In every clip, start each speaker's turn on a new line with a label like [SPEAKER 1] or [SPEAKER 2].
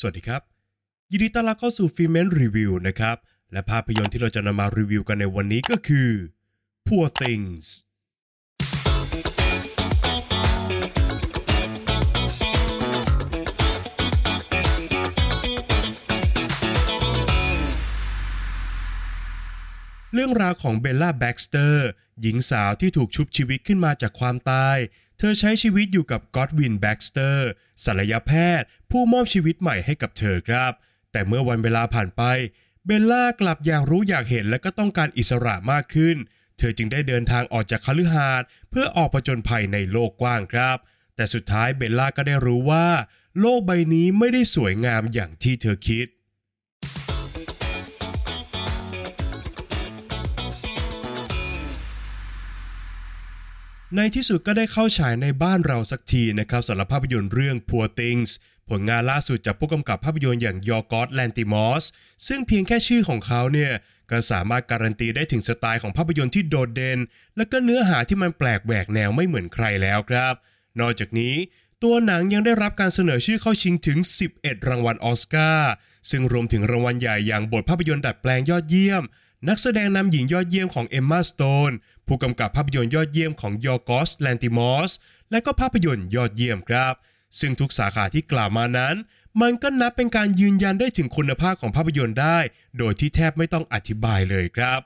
[SPEAKER 1] สวัสดีครับ ยินดีต้อนรับเข้าสู่ Filmment Review นะครับ และภาพยนตร์ที่เราจะนำมารีวิวกันในวันนี้ก็คือ Poor Things เรื่องราวของเบลล่าแบ็กสเตอร์หญิงสาวที่ถูกชุบชีวิตขึ้นมาจากความตาย เธอใช้ชีวิตอยู่กับก็อดวินแบ็กสเตอร์ศัลยแพทย์ ผู้มอบชีวิตใหม่ให้กับเธอครับ แต่เมื่อวันเวลาผ่านไป เบลล่ากลับอยากรู้อยากเห็นและก็ต้องการอิสระมากขึ้น เธอจึงได้เดินทางออกจากคฤหาสน์เพื่อออกผจญภัยในโลกกว้างครับ แต่สุดท้ายเบลล่าก็ได้รู้ว่า โลกใบนี้ไม่ได้สวยงามอย่างที่เธอคิดในที่สุดก็ได้เข้าฉายในบ้านเราสักทีนะครับสำหรับภาพยนตร์เรื่อง Poor Things ผลงานล่าสุดจากผู้กำกับภาพยนตร์อย่างยอร์กอสแลนติมอสซึ่งเพียงแค่ชื่อของเขาเนี่ยก็สามารถการันตีได้ถึงสไตล์ของภาพยนตร์ที่โดดเด่นและก็เนื้อหาที่มันแปลกแหวกแนวไม่เหมือนใครแล้วครับ นอกจากนี้ ตัวหนังยังได้รับการเสนอชื่อเข้าชิงถึง 11 รางวัลออสการ์ซึ่งรวมถึงรางวัลใหญ่อย่างบทภาพยนตร์ดัดแปลงยอดเยี่ยม นักแสดงนำหญิงยอดเยี่ยมของเอมมาสโตนผู้กำกับภาพยนตร์ยอดเยี่ยมของยอร์กอสแลนติมอสและก็ภาพยนตร์ยอดเยี่ยมครับ ซึ่งทุกสาขาที่กล่าวมานั้น มันก็นับเป็นการยืนยันได้ถึงคุณภาพของภาพยนตร์ได้ โดยที่แทบไม่ต้องอธิบายเลยครับ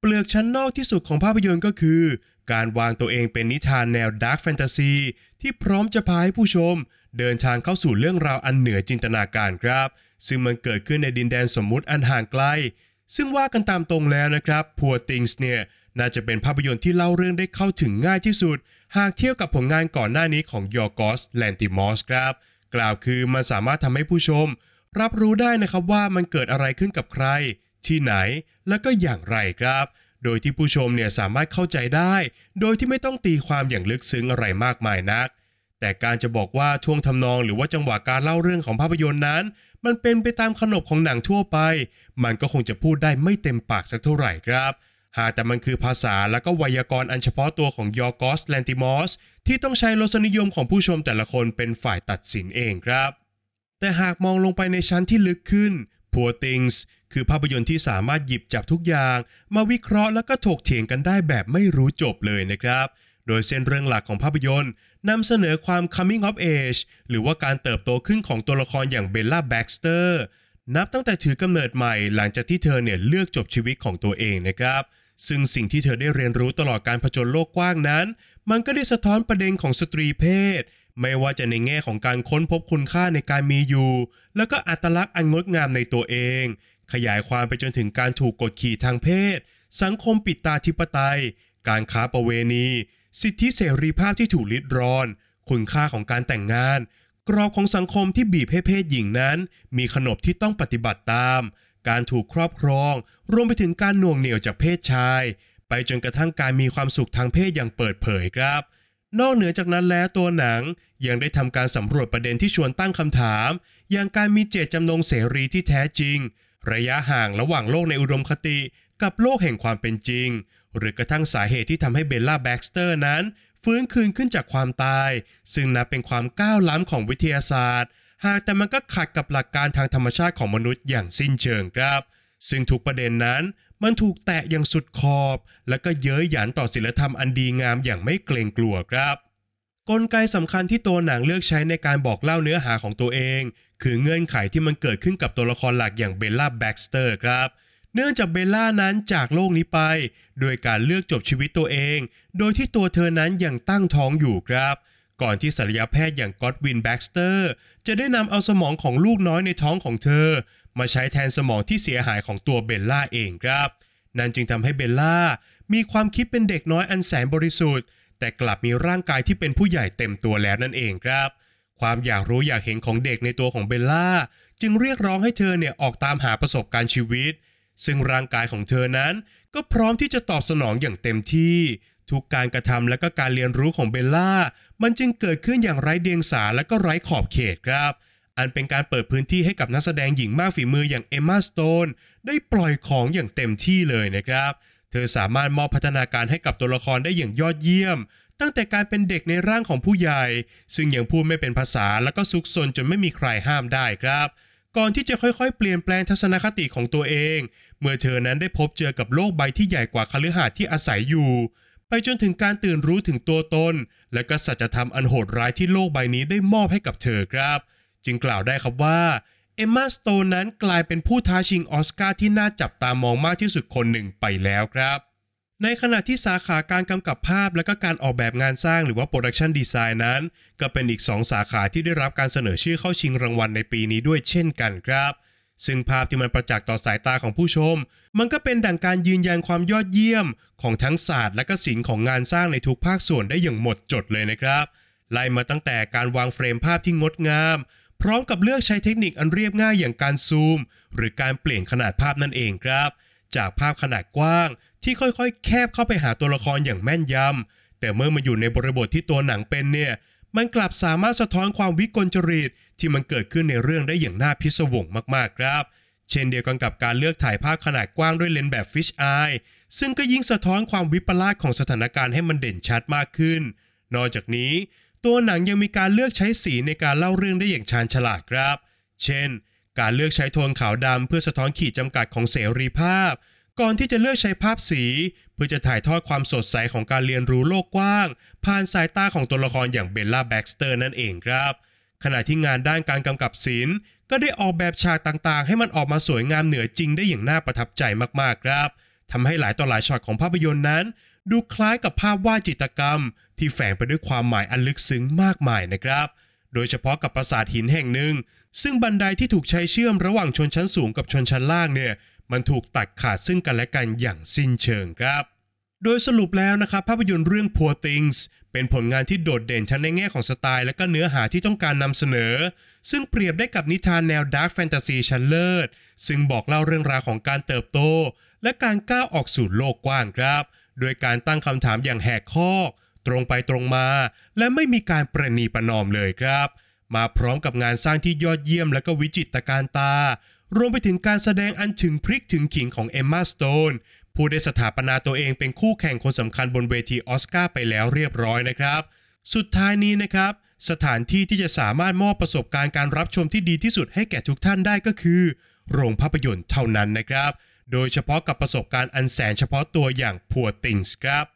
[SPEAKER 1] เปลือกชั้นนอกที่สุดของภาพยนตร์ก็คือ การวางตัวเองเป็นนิทานแนว dark fantasy ที่พร้อมจะพาให้ผู้ชม เดินทางเข้าสู่เรื่องราวอันเหนือจินตนาการครับ ซึ่งมันเกิดขึ้นในดินแดนสมมุติอันห่างไกล ซึ่งว่ากันตามตรงแล้วนะครับ Poor Things เนี่ยน่าจะเป็นภาพยนตร์ที่เล่าเรื่องได้เข้าถึงง่ายที่สุด หากเทียบกับผลงานก่อนหน้านี้ของยอร์กอสแลนติมอสครับ กล่าวคือมันสามารถทำให้ผู้ชม รับรู้ได้นะครับว่ามันเกิดอะไรขึ้นกับใคร ที่ไหนและก็อย่างไรครับ โดยที่ผู้ชมเนี่ยสามารถเข้าใจได้ โดยที่ไม่ต้องตีความอย่างลึกซึ้งอะไรมากมายนัก แต่การจะบอกว่าช่วงทำนองหรือว่าจังหวะการเล่าเรื่องของภาพยนตร์นั้น มันเป็นไปตามขนบของหนังทั่วไป มันก็คงจะพูดได้ไม่เต็มปากสักเท่าไหร่ครับ หากแต่มันคือภาษาและก็ไวยากรณ์อันเฉพาะตัวของยอร์กอสแลนติมอสที่ต้องใช้รสนิยมของผู้ชมแต่ละคนเป็นฝ่ายตัดสินเองครับ แต่หากมองลงไปในชั้นที่ลึกขึ้น Poor Things คือภาพยนตร์ที่สามารถหยิบจับทุกอย่าง มาวิเคราะห์แล้วก็ถกเถียงกันได้แบบไม่รู้จบเลยนะครับ โดยเส้นเรื่องหลักของภาพยนตร์นำเสนอความ coming of age หรือว่าการเติบโตขึ้นของตัวละครอย่างเบลล่าแบ็กสเตอร์นับตั้งแต่ถือกำเนิดใหม่หลังจากที่เธอเนี่ยเลือกจบชีวิตของตัวเองนะครับ ซึ่งสิ่งที่เธอได้เรียนรู้ตลอดการผจญโลกกว้างนั้น มันก็ได้สะท้อนประเด็นของสตรีเพศ ไม่ว่าจะในแง่ของการค้นพบคุณค่าในการมีอยู่ แล้วก็อัตลักษณ์อันงดงามในตัวเอง ขยายความไปจนถึงการถูกกดขี่ทางเพศ สังคมปิดตาธิปไตย การค้าประเวณี สิทธิเสรีภาพที่ถูกลิดรอน คุณค่าของการแต่งงาน กรอบของสังคมที่บีบให้เพศหญิงนั้น มีขนบที่ต้องปฏิบัติตาม การถูกครอบครอง รวมไปถึงการหน่วงเหนี่ยวจากเพศชาย ไปจนกระทั่งการมีความสุขทางเพศอย่างเปิดเผยครับ นอกเหนือจากนั้นแล้วตัวหนังยังได้ทำการสำรวจประเด็นที่ชวนตั้งคำถาม อย่างการมีเจตจำนงเสรีที่แท้จริง ระยะห่างระหว่างโลกในอุดมคติ กับโลกแห่งความเป็นจริง หรือกระทั่งสาเหตุที่ทำให้เบลล่าแบ็กสเตอร์นั้น ฟื้นคืนขึ้นจากความตาย ซึ่งนับเป็นความก้าวล้ำของวิทยาศาสตร์ หากแต่มันก็ขัดกับหลักการทางธรรมชาติของมนุษย์อย่างสิ้นเชิงครับ ซึ่งทุกประเด็นนั้นมันถูกแตะอย่างสุดขอบ และก็เย้ยหยันต่อศีลธรรมอันดีงามอย่างไม่เกรงกลัวครับ กลไกสำคัญที่ตัวหนังเลือกใช้ในการบอกเล่าเนื้อหาของตัวเอง คือเงื่อนไขที่มันเกิดขึ้นกับตัวละครหลักอย่างเบลล่าแบ็กสเตอร์ครับเนื่องจากเบลล่านั้นจากโลกนี้ไป โดยการเลือกจบชีวิตตัวเอง โดยที่ตัวเธอนั้นยังตั้งท้องอยู่ครับ ก่อนที่ศัลยแพทย์อย่างก็อดวินแบ็กสเตอร์จะได้นำเอาสมองของลูกน้อยในท้องของเธอ มาใช้แทนสมองที่เสียหายของตัวเบลล่าเองครับ นั่นจึงทำให้เบลล่ามีความคิดเป็นเด็กน้อยอันแสนบริสุทธิ์ แต่กลับมีร่างกายที่เป็นผู้ใหญ่เต็มตัวแล้วนั่นเองครับ ความอยากรู้อยากเห็นของเด็กในตัวของเบลล่าจึงเรียกร้องให้เธอเนี่ยออกตามหาประสบการณ์ชีวิต ซึ่งร่างกายของเธอนั้นก็พร้อมที่จะตอบสนองอย่างเต็มที่ ทุกการกระทำและก็การเรียนรู้ของเบลล่า มันจึงเกิดขึ้นอย่างไร้เดียงสาและก็ไร้ขอบเขตครับ อันเป็นการเปิดพื้นที่ให้กับนักแสดงหญิงมากฝีมืออย่างเอมมาสโตนได้ปล่อยของอย่างเต็มที่เลยนะครับ เธอสามารถมอบพัฒนาการให้กับตัวละครได้อย่างยอดเยี่ยม ตั้งแต่การเป็นเด็กในร่างของผู้ใหญ่ ซึ่งยังพูดไม่เป็นภาษาแล้วก็ซุกซนจนไม่มีใครห้ามได้ครับก่อนที่จะค่อยๆ เปลี่ยนแปลงทัศนคติของตัวเอง เมื่อเธอนั้นได้พบเจอกับโลกใบที่ใหญ่กว่าคฤหาสน์ที่อาศัยอยู่ ไปจนถึงการตื่นรู้ถึงตัวตน และก็สัจธรรมอันโหดร้ายที่โลกใบนี้ได้มอบให้กับเธอครับ จึงกล่าวได้ครับว่าเอมมาสโตนนั้นกลายเป็นผู้ท้าชิงออสการ์ที่น่าจับตามองมากที่สุดคนหนึ่งไปแล้วครับในขณะที่สาขาการกำกับภาพและก็การออกแบบงานสร้างหรือว่า production design นั้น ก็เป็นอีก 2 สาขาที่ได้รับการเสนอชื่อเข้าชิงรางวัลในปีนี้ด้วยเช่นกันครับ ซึ่งภาพที่มันประจักษ์ต่อสายตาของผู้ชม มันก็เป็นดั่งการยืนยันความยอดเยี่ยม ของทั้งศาสตร์และก็ศิลป์ของงานสร้างในทุกภาคส่วนได้อย่างหมดจดเลยนะครับ ไล่มาตั้งแต่การวางเฟรมภาพที่งดงาม พร้อมกับเลือกใช้เทคนิคอันเรียบง่ายอย่างการซูม หรือการเปลี่ยนขนาดภาพนั่นเองครับ จากภาพขนาดกว้าง ที่ค่อยๆ แคบเข้าไปหาตัวละครอย่างแม่นยำแต่เมื่อมาอยู่ในบริบทที่ตัวหนังเป็นเนี่ย มันกลับสามารถสะท้อนความวิกลจริตที่มันเกิดขึ้นในเรื่องได้อย่างน่าพิศวงมากๆครับ เช่นเดียวกันกับการเลือกถ่ายภาพขนาดกว้างด้วยเลนส์แบบฟิชไอซึ่งก็ยิ่งสะท้อนความวิปลาสของสถานการณ์ให้มันเด่นชัดมากขึ้น นอกจากนี้ ตัวหนังยังมีการเลือกใช้สีในการเล่าเรื่องได้อย่างชาญฉลาดครับ เช่น การเลือกใช้โทนขาวดำเพื่อสะท้อนขีดจำกัดของเสรีภาพ ก่อนที่จะเลือกใช้ภาพสี เพื่อจะถ่ายทอดความสดใสของการเรียนรู้โลกกว้าง ผ่านสายตาของตัวละครอย่างเบลล่าแบ็กสเตอร์นั่นเองครับ ขณะที่งานด้านการกำกับศิลป์ ก็ได้ออกแบบฉากต่างๆ ให้มันออกมาสวยงามเหนือจริงได้อย่างน่าประทับใจมากๆครับทำให้หลายต่อหลายช็อตของภาพยนตร์นั้น ดูคล้ายกับภาพวาดจิตรกรรม ที่แฝงไปด้วยความหมายอันลึกซึ้งมากมายนะครับโดยเฉพาะกับปราสาทหินแห่งหนึ่ง ซึ่งบันไดที่ถูกใช้เชื่อมระหว่างชนชั้นสูงกับชนชั้นล่างเนี่ย มันถูกตัดขาดซึ่งกันและกันอย่างสิ้นเชิงครับ โดยสรุปแล้วนะครับภาพยนตร์เรื่อง Poor Things เป็นผลงานที่โดดเด่นทั้งในแง่ของสไตล์และก็เนื้อหาที่ต้องการนำเสนอ ซึ่งเปรียบได้กับนิทานแนวดาร์ f แฟนตาซีชั้นเลิศ ซึ่งบอกเล่าเรื่องราวของการเติบโต และการก้าวออกสู่โลกกว้างครับ โดยการตั้งคำถามอย่างแหกข้อตรงไปตรงมา และไม่มีการประนีประนอมเลยครับ มาพร้อมกับงานสร้างที่ยอดเยี่ยมและก็วิจิตรการตา รวมไปถึงการแสดงอันถึงพริกถึงขิงของเอมมาสโตนผู้ได้สถาปนาตัวเองเป็นคู่แข่งคนสำคัญบนเวทีออสการ์ไปแล้วเรียบร้อยนะครับ สุดท้ายนี้นะครับ สถานที่ที่จะสามารถมอบประสบการณ์การรับชมที่ดีที่สุดให้แก่ทุกท่านได้ก็คือ โรงภาพยนตร์เท่านั้นนะครับ โดยเฉพาะกับประสบการณ์อันแสนเฉพาะตัวอย่าง Poor Things ครับ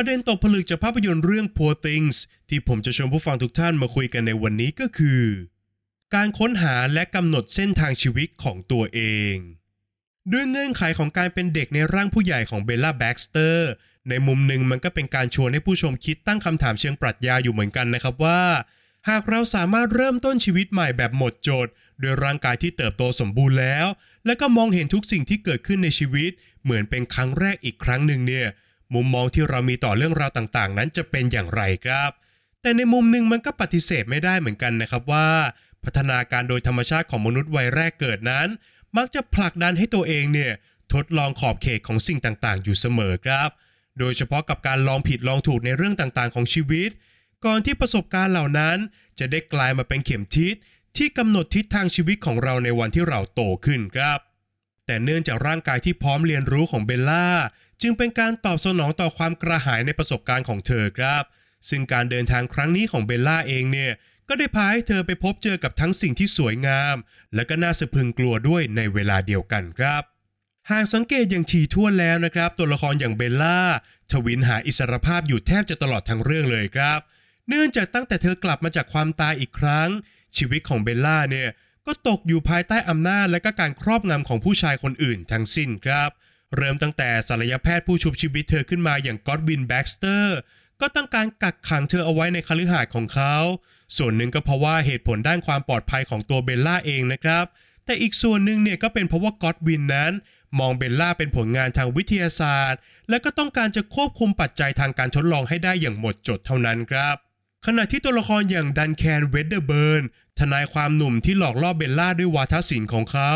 [SPEAKER 1] ประเด็นตกผลึกจากภาพยนตร์เรื่อง Poor Things ที่ผมจะชวนผู้ฟังทุกท่านมาคุยกันในวันนี้ก็คือ การค้นหาและกำหนดเส้นทางชีวิตของตัวเอง ด้วยเงื่อนไขของการเป็นเด็กในร่างผู้ใหญ่ของเบลล่าแบ็กสเตอร์ในมุมหนึ่งมันก็เป็นการชวนให้ผู้ชมคิดตั้งคำถามเชิงปรัชญาอยู่เหมือนกันนะครับว่า หากเราสามารถเริ่มต้นชีวิตใหม่แบบหมดจดโดยร่างกายที่เติบโตสมบูรณ์แล้ว และก็มองเห็นทุกสิ่งที่เกิดขึ้นในชีวิต เหมือนเป็นครั้งแรกอีกครั้งหนึ่งเนี่ย มุมมองที่เรามีต่อเรื่องราวต่างๆ นั้นจะเป็นอย่างไรครับ แต่ในมุมหนึ่งมันก็ปฏิเสธไม่ได้เหมือนกันนะครับว่า พัฒนาการโดยธรรมชาติของมนุษย์วัยแรกเกิดนั้น มักจะผลักดันให้ตัวเองเนี่ยทดลองขอบเขตของสิ่งต่างๆ อยู่เสมอครับ โดยเฉพาะกับการลองผิดลองถูกในเรื่องต่างๆ ของชีวิต ก่อนที่ประสบการณ์เหล่านั้น จะได้กลายมาเป็นเข็มทิศที่กำหนดทิศทางชีวิตของเราในวันที่เราโตขึ้นครับ แต่เนื่องจากร่างกายที่พร้อมเรียนรู้ของเบลล่า จึงเป็นการตอบสนองต่อความกระหายในประสบการณ์ของเธอครับ ซึ่งการเดินทางครั้งนี้ของเบลล่าเองเนี่ยก็ได้พาให้เธอไปพบเจอกับทั้งสิ่งที่สวยงาม และก็น่าสะพรึงกลัวด้วยในเวลาเดียวกันครับ หากสังเกตอย่างถี่ถ้วนแล้วนะครับ ตัวละครอย่างเบลล่าทวินหาอิสรภาพอยู่แทบจะตลอดทั้งเรื่องเลยครับ เนื่องจากตั้งแต่เธอกลับมาจากความตายอีกครั้ง ชีวิตของเบลล่าเนี่ยก็ตกอยู่ภายใต้อำนาจและก็การครอบงำของผู้ชายคนอื่นทั้งสิ้นครับเริ่มตั้งแต่ศัลยแพทย์ผู้ชุบชีวิตเธอขึ้นมาอย่างก็อดวินแบ็กสเตอร์ก็ต้องการกักขังเธอเอาไว้ในคฤหาสน์ของเขา ส่วนหนึ่งก็เพราะว่าเหตุผลด้านความปลอดภัยของตัวเบลล่าเองนะครับ แต่อีกส่วนหนึ่งเนี่ยก็เป็นเพราะว่าก็อดวินนั้น มองเบลล่าเป็นผลงานทางวิทยาศาสตร์ และก็ต้องการจะควบคุมปัจจัยทางการทดลองให้ได้อย่างหมดจดเท่านั้นครับขณะที่ตัวละครอย่างดันแคนเวดเดอร์เบิร์นทนายความหนุ่มที่หลอกล่อเบลล่าด้วยวาทศิลป์ของเขา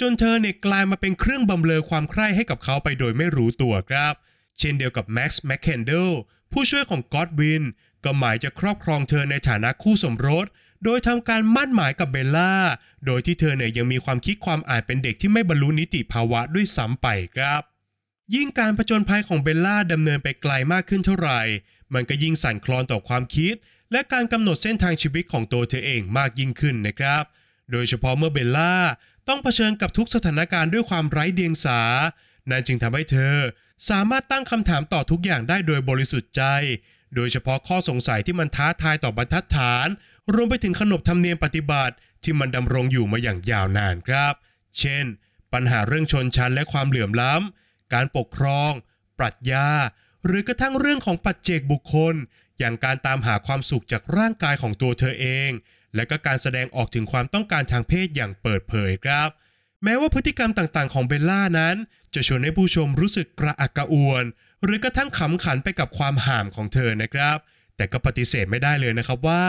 [SPEAKER 1] จนเธอเนี่ยกลายมาเป็นเครื่องบำเรอความใคร่ให้กับเขาไปโดยไม่รู้ตัวครับ เช่นเดียวกับแม็กซ์แมคเคนเดลผู้ช่วยของก็อดวินก็หมายจะครอบครองเธอในฐานะคู่สมรส โดยทำการหมั้นหมายกับเบลล่า โดยที่เธอเนี่ยยังมีความคิดความอ่านเป็นเด็กที่ไม่บรรลุนิติภาวะด้วยซ้ำไปครับ ยิ่งการผจญภัยของเบลล่าดำเนินไปไกลมากขึ้นเท่าไหร่ มันก็ยิ่งสั่นคลอนต่อความคิด และการกำหนดเส้นทางชีวิตของตัวเธอเองมากยิ่งขึ้นนะครับ โดยเฉพาะเมื่อเบลล่า ต้องเผชิญกับทุกสถานการณ์ด้วยความไร้เดียงสา นั่นจึงทำให้เธอ สามารถตั้งคำถามต่อทุกอย่างได้โดยบริสุทธิ์ใจ โดยเฉพาะข้อสงสัยที่มันท้าทายต่อบรรทัดฐาน รวมไปถึงขนบธรรมเนียมปฏิบัติ ที่มันดำรงอยู่มาอย่างยาวนานครับ เช่น ปัญหาเรื่องชนชั้นและความเหลื่อมล้ำ การปกครอง ปรัชญา หรือกระทั่งเรื่องของปัจเจกบุคคล อย่างการตามหาความสุขจากร่างกายของตัวเธอเอง และก็การแสดงออกถึงความต้องการทางเพศอย่างเปิดเผยครับ แม้ว่าพฤติกรรมต่างๆ ของเบลล่านั้น จะชวนให้ผู้ชมรู้สึกกระอักกระอ่วน หรือกระทั่งขำขันไปกับความห่ามของเธอนะครับ แต่ก็ปฏิเสธไม่ได้เลยนะครับว่า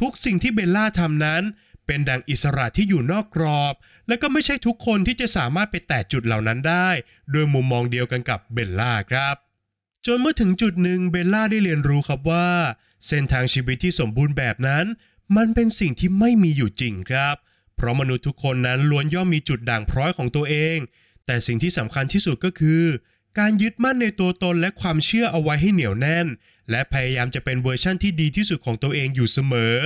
[SPEAKER 1] ทุกสิ่งที่เบลล่าทำนั้น เป็นดังอิสระที่อยู่นอกกรอบ และก็ไม่ใช่ทุกคนที่จะสามารถไปแตะจุดเหล่านั้นได้โดยมุมมองเดียวกันกับเบลล่าครับจนเมื่อถึงจุดหนึ่งเบลล่าได้เรียนรู้ครับว่า เส้นทางชีวิตที่สมบูรณ์แบบนั้น มันเป็นสิ่งที่ไม่มีอยู่จริงครับ เพราะมนุษย์ทุกคนนั้นล้วนย่อมมีจุดด่างพร้อยของตัวเอง แต่สิ่งที่สำคัญที่สุดก็คือ การยึดมั่นในตัวตนและความเชื่อเอาไว้ให้เหนียวแน่น และพยายามจะเป็นเวอร์ชั่นที่ดีที่สุดของตัวเองอยู่เสมอ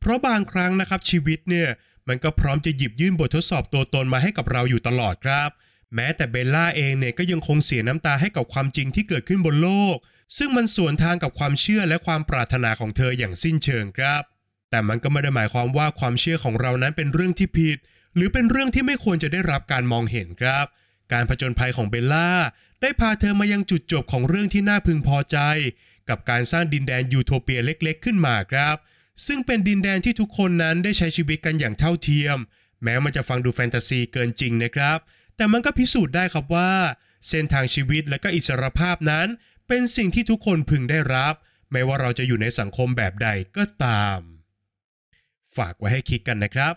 [SPEAKER 1] เพราะบางครั้งนะครับชีวิตเนี่ยมันก็พร้อมจะหยิบยื่นบททดสอบตัวตนมาให้กับเราอยู่ตลอดครับ แม้แต่เบลล่าเองเนี่ยก็ยังคงเสียน้ำตาให้กับความจริงที่เกิดขึ้นบนโลก ซึ่งมันสวนทางกับความเชื่อและความปรารถนาของเธออย่างสิ้นเชิงครับ แต่มันก็ไม่ได้หมายความว่าความเชื่อของเรานั้นเป็นเรื่องที่ผิด หรือเป็นเรื่องที่ไม่ควรจะได้รับการมองเห็นครับ การผจญภัยของเบลล่า ได้พาเธอมายังจุดจบของเรื่องที่น่าพึงพอใจ กับการสร้างดินแดนยูโทเปียเล็ก ๆ ขึ้นมาครับ ซึ่งเป็นดินแดนที่ทุกคนนั้นได้ใช้ชีวิตกันอย่างเท่าเทียม แม้มันจะฟังดูแฟนตาซีเกินจริงนะครับ แต่มันก็พิสูจน์ได้ครับว่า เส้นทางชีวิตและก็อิสรภาพนั้น เป็นสิ่งที่ทุกคนพึงได้รับ ไม่ว่าเราจะอยู่ในสังคมแบบใดก็ตาม ฝากไว้ให้คิดกันนะครับ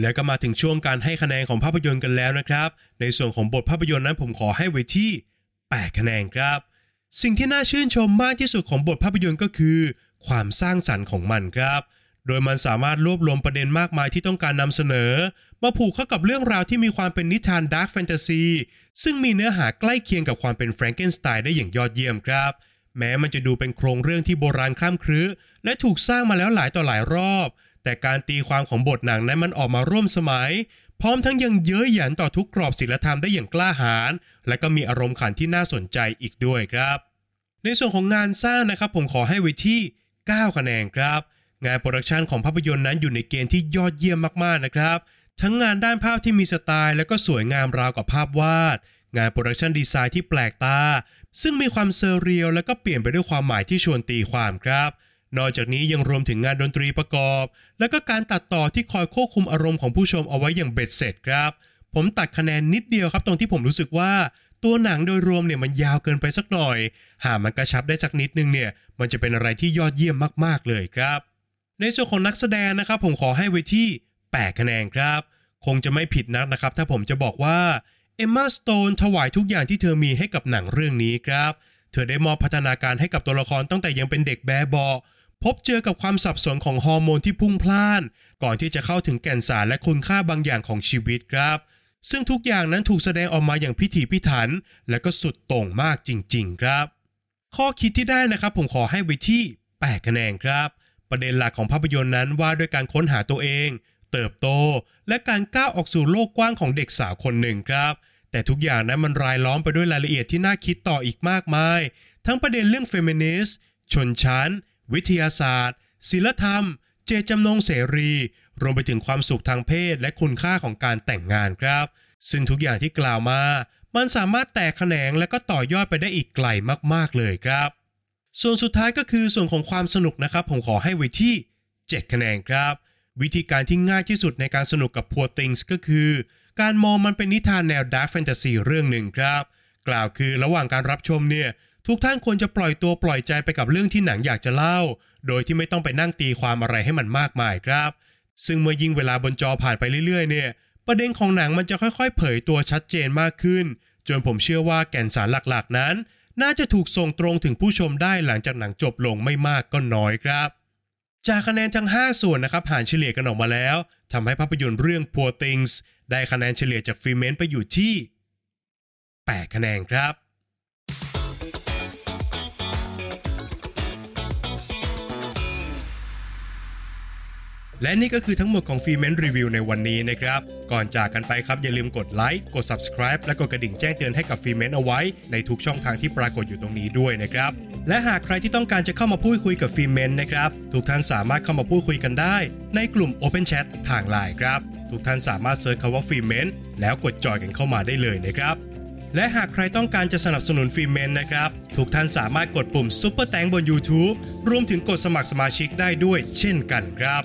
[SPEAKER 1] แล้วก็มาถึงช่วงการให้คะแนนของภาพยนตร์กันแล้วนะครับ ในส่วนของบทภาพยนตร์นั้นผมขอให้ไว้ที่ 8 คะแนนครับ สิ่งที่น่าชื่นชมมากที่สุดของบทภาพยนตร์ก็คือ ความสร้างสรรค์ของมันครับ โดยมันสามารถรวบรวมประเด็นมากมายที่ต้องการนำเสนอ มาผูกเข้ากับเรื่องราวที่มีความเป็นนิทานดาร์กแฟนตาซีซึ่งมีเนื้อหาใกล้เคียงกับความเป็นแฟรงเกนสไตน์ได้อย่างยอดเยี่ยมครับ แม้มันจะดูเป็นโครงเรื่องที่โบราณคล่ำครึและถูกสร้างมาแล้วหลายต่อหลายรอบ แต่การตีความของบทหนังนั้นมันออกมาร่วมสมัย พร้อมทั้งยังเย้ยหยันต่อทุกกรอบศีลธรรมได้อย่างกล้าหาญและก็มีอารมณ์ขันที่น่าสนใจอีกด้วยครับ ในส่วนของงานสร้างนะครับผมขอให้ไว้ที่ 9 คะแนนครับ งาน production ของภาพยนตร์นั้นอยู่ในเกณฑ์ที่ยอดเยี่ยมมากๆนะครับ ทั้งงานด้านภาพที่มีสไตล์และก็สวยงามราวกับภาพวาด งาน production design ที่แปลกตา ซึ่งมีความเซอร์เรียลและก็เปลี่ยนไปด้วยความหมายที่ชวนตีความครับ นอกจากนี้ยังรวมถึงงานดนตรีประกอบ และก็การตัดต่อที่คอยควบคุมอารมณ์ของผู้ชมเอาไว้อย่างเบ็ดเสร็จครับ ผมตัดคะแนนนิดเดียวครับตรงที่ผมรู้สึกว่าตัวหนังโดยรวมเนี่ยมันยาวเกินไปสักหน่อย หากมันกระชับได้สักนิดนึงเนี่ย มันจะเป็นอะไรที่ยอดเยี่ยมมากๆเลยครับ ในส่วนของนักแสดงนะครับผมขอให้ไว้ที่ 8 คะแนนครับ คงจะไม่ผิดนักนะครับ ถ้าผมจะบอกว่าเอมมาสโตนถวายทุกอย่างที่เธอมีให้กับหนังเรื่องนี้ครับ เธอได้มอบพัฒนาการให้กับตัวละครตั้งแต่ยังเป็นเด็กแบเบาพบเจอกับความสับสนของฮอร์โมนที่พุ่งพล่าน ก่อนที่จะเข้าถึงแก่นสารและคุณค่าบางอย่างของชีวิตครับ ซึ่งทุกอย่างนั้นถูกแสดงออกมาอย่างพิถีพิถัน และก็สุดโต่งมากจริง ๆ ครับ ข้อคิดที่ได้นะครับผมขอให้ไว้ที่ 8 คะแนนครับ ประเด็นหลักของภาพยนตร์นั้นว่าด้วยการค้นหาตัวเอง เติบโต และการก้าวออกสู่โลกกว้างของเด็กสาวคนหนึ่งครับ แต่ทุกอย่างนั้นมันรายล้อมไปด้วยรายละเอียดที่น่าคิดต่ออีกมากมาย ทั้งประเด็นเรื่องเฟมินิสต์ชนชั้น วิทยาศาสตร์ศิลธรรม เจจำนงเสรี รวมไปถึงความสุขทางเพศและคุณค่าของการแต่งงานครับ ซึ่งทุกอย่างที่กล่าวมา มันสามารถแตกแขนงและก็ต่อยอดไปได้อีกไกลมากๆเลยครับ ส่วนสุดท้ายก็คือส่วนของความสนุกนะครับ ผมขอให้ไว้ที่ 7 คะแนนครับ วิธีการที่ง่ายที่สุดในการสนุกกับ Poor Things ก็คือ การมองมันเป็นนิทานแนวดาร์ k แฟนตาซีเรื่องหนึ่งครับ กล่าวคือระหว่างการรับชมเนี่ย ทุกท่านควรจะปล่อยตัวปล่อยใจไปกับเรื่องที่หนังอยากจะเล่า โดยที่ไม่ต้องไปนั่งตีความอะไรให้มันมากมายครับ ซึ่งเมื่อยิ่งเวลาบนจอผ่านไปเรื่อยๆ เนี่ย ประเด็นของหนังมันจะค่อยๆ เผยตัวชัดเจนมากขึ้น จนผมเชื่อว่าแก่นสารหลักๆ นั้น น่าจะถูกส่งตรงถึงผู้ชมได้หลังจากหนังจบลงไม่มากก็น้อยครับ จากคะแนนทั้ง 5 ส่วนนะครับหารเฉลี่ยกันออกมาแล้วทำให้ภาพยนตร์เรื่อง Poor Things ได้คะแนนเฉลี่ยจากฟิเมนไปอยู่ที่ 8 คะแนนครับ และนี่ก็คือทั้งหมดของฟีเมนรีวิวในวันนี้นะครับ ก่อนจากกันไปครับอย่าลืมกดไลค์กด subscribe และกดกระดิ่งแจ้งเตือนให้กับฟีเมนเอาไว้ ในทุกช่องทางที่ปรากฏอยู่ตรงนี้ด้วยนะครับ และหากใครที่ต้องการจะเข้ามาพูดคุยกับ Filmment นะครับ ทุกท่านสามารถเข้ามาพูดคุยกันได้ ในกลุ่ม Open Chat ทางไลน์ครับ ทุกท่านสามารถ search คำว่า Filmment แล้วกด join กันเข้ามาได้เลยนะครับและหากใครต้องการจะสนับสนุน Filmment นะครับ ทุกท่านสามารถกดปุ่ม Super Thanks บน YouTube รวมถึงกดสมัครสมาชิกได้ด้วยเช่นกันครับ